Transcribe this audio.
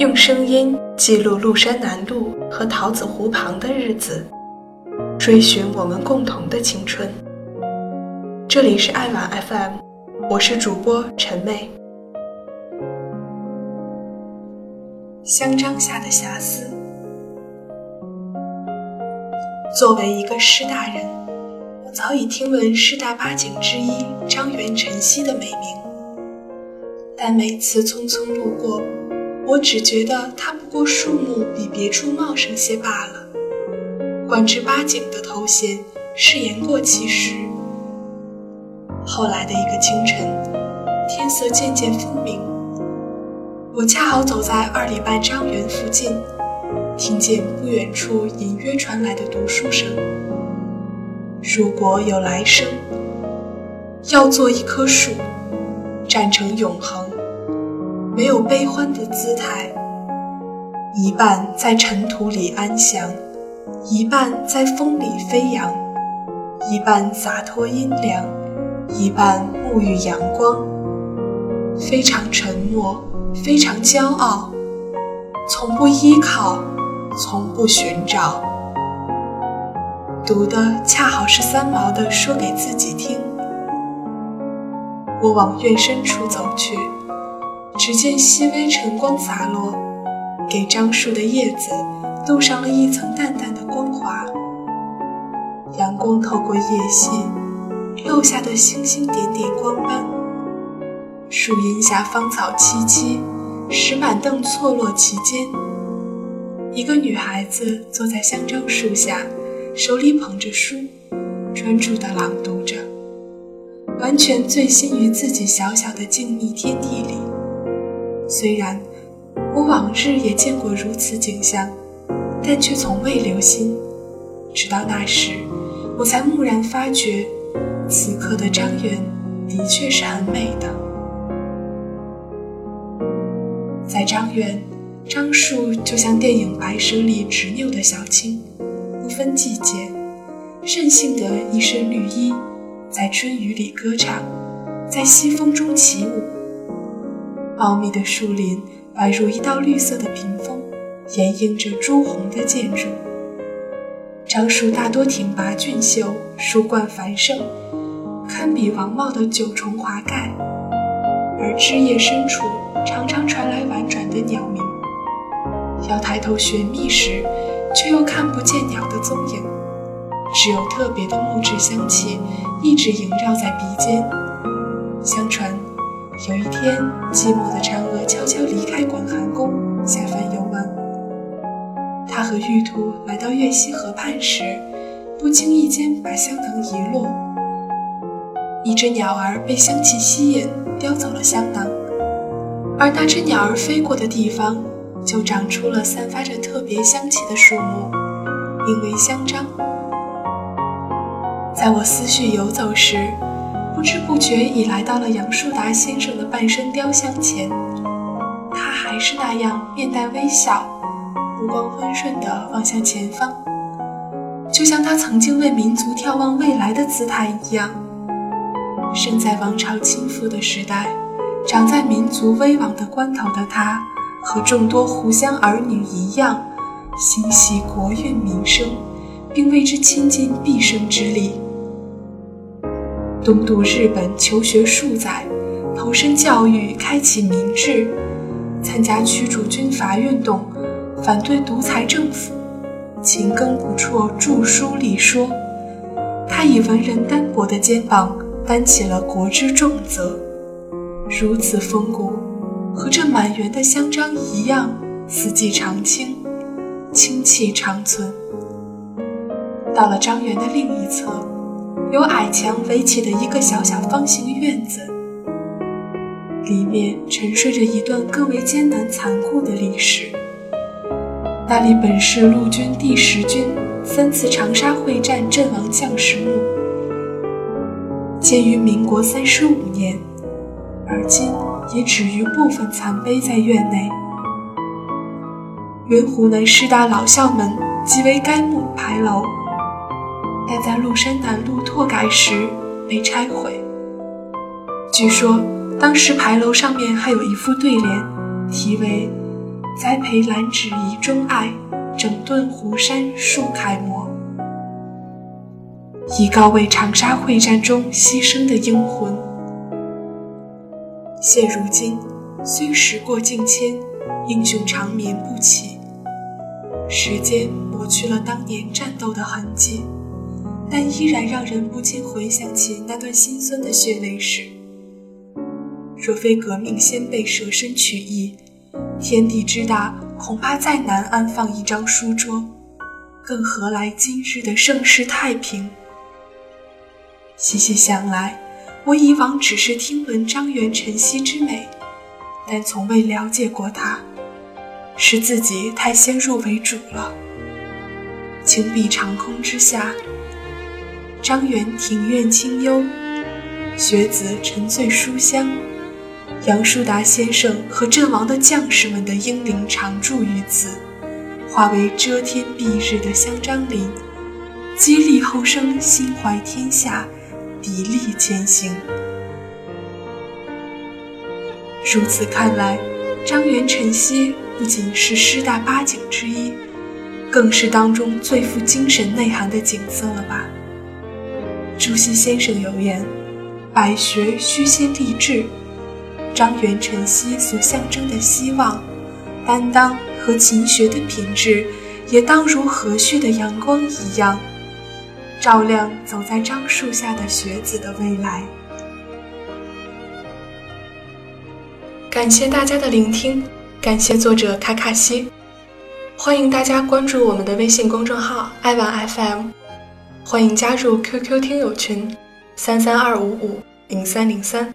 用声音记录麓山南路和桃子湖旁的日子，追寻我们共同的青春。这里是爱晚 FM，我是主播陈妹。香樟下的遐思。作为一个师大人，我早已听闻师大八景之一张园晨曦的美名，但每次匆匆路过，我只觉得它不过树木比别处茂盛些罢了。官之八景的头衔是言过其实。后来的一个清晨，天色渐渐分明，我恰好走在二里半张园附近。听见不远处隐约传来的读书声。如果有来生，要做一棵树，站成永恒，没有悲欢的姿态，一半在尘土里安详，一半在风里飞扬，一半洒脱阴凉，一半沐浴阳光，非常沉默，非常骄傲，从不依靠。从不寻找，读的恰好是三毛的《说给自己听》。我往院深处走去，只见细微晨光洒落，给樟树的叶子镀上了一层淡淡的光华。阳光透过叶隙，漏下的星星点点光斑。树荫下芳草萋萋，石板凳错落其间。一个女孩子坐在香樟树下，手里捧着书，专注地朗读着，完全醉心于自己小小的静谧天地里。虽然我往日也见过如此景象，但却从未留心。直到那时，我才蓦然发觉，此刻的张园的确是很美的。在张园。樟树就像电影《白蛇》里执拗的小青，不分季节，任性的一身绿衣，在春雨里歌唱，在西风中起舞。茂密的树林宛如一道绿色的屏风，掩映着朱红的建筑。樟树大多挺拔俊秀，树冠繁盛，堪比王茂的九重华盖，而枝叶深处常常传来婉转的鸟鸣。要抬头寻觅时，却又看不见鸟的踪影，只有特别的木质香气一直萦绕在鼻尖。相传，有一天，寂寞的嫦娥悄悄离开广寒宫，下凡游玩。她和玉兔来到月溪河畔时，不经意间把香囊遗落，一只鸟儿被香气吸引，叼走了香囊，而那只鸟儿飞过的地方。就长出了散发着特别香气的树木，名为香樟。在我思绪游走时，不知不觉已来到了杨树达先生的半身雕像前。他还是那样面带微笑，目光温顺地望向前方，就像他曾经为民族眺望未来的姿态一样。身在王朝倾覆的时代，长在民族危亡的关头的他。和众多湖湘儿女一样，心系国运民生，并为之倾尽毕生之力。东渡日本求学数载，投身教育，开启民智，参加驱逐军阀运动，反对独裁政府，勤耕不辍，著书立说。他以文人单薄的肩膀担起了国之重责，如此风骨。和这满园的香樟一样，四季常青，清气长存。到了张园的另一侧，由矮墙围起的一个小小方形院子，里面沉睡着一段更为艰难残酷的历史。那里本是陆军第十军三次长沙会战阵亡将士墓，建于民国三十五年，而今。也只余部分残碑在院内。原湖南师大老校门即为该墓牌楼，但在麓山南路拓改时被拆毁。据说当时牌楼上面还有一副对联，题为栽培兰芷宜钟爱，整顿湖山树楷模。以告慰长沙会战中牺牲的英魂。现如今，虽时过境迁，英雄长眠不起。时间抹去了当年战斗的痕迹，但依然让人不禁回想起那段心酸的血泪史。若非革命先辈舍身取义，天地之大，恐怕再难安放一张书桌，更何来今日的盛世太平？细细想来，我以往只是听闻张元晨曦之美，但从未了解过他，是自己太先入为主了。青碧长空之下，张元庭院清幽，学子沉醉书香，杨树达先生和阵亡的将士们的英灵常驻于此，化为遮天蔽日的香樟林，激励后生心怀天下。砥砺前行。如此看来，张元晨曦不仅是师大八景之一，更是当中最富精神内涵的景色了吧？朱熹先生有言：“百学须先立志。”张元晨曦所象征的希望、担当和勤学的品质，也当如和煦的阳光一样。照亮走在樟树下的学子的未来。感谢大家的聆听，感谢作者卡卡西，欢迎大家关注我们的微信公众号“爱玩 FM”，欢迎加入 QQ 听友群三三二五五零三零三。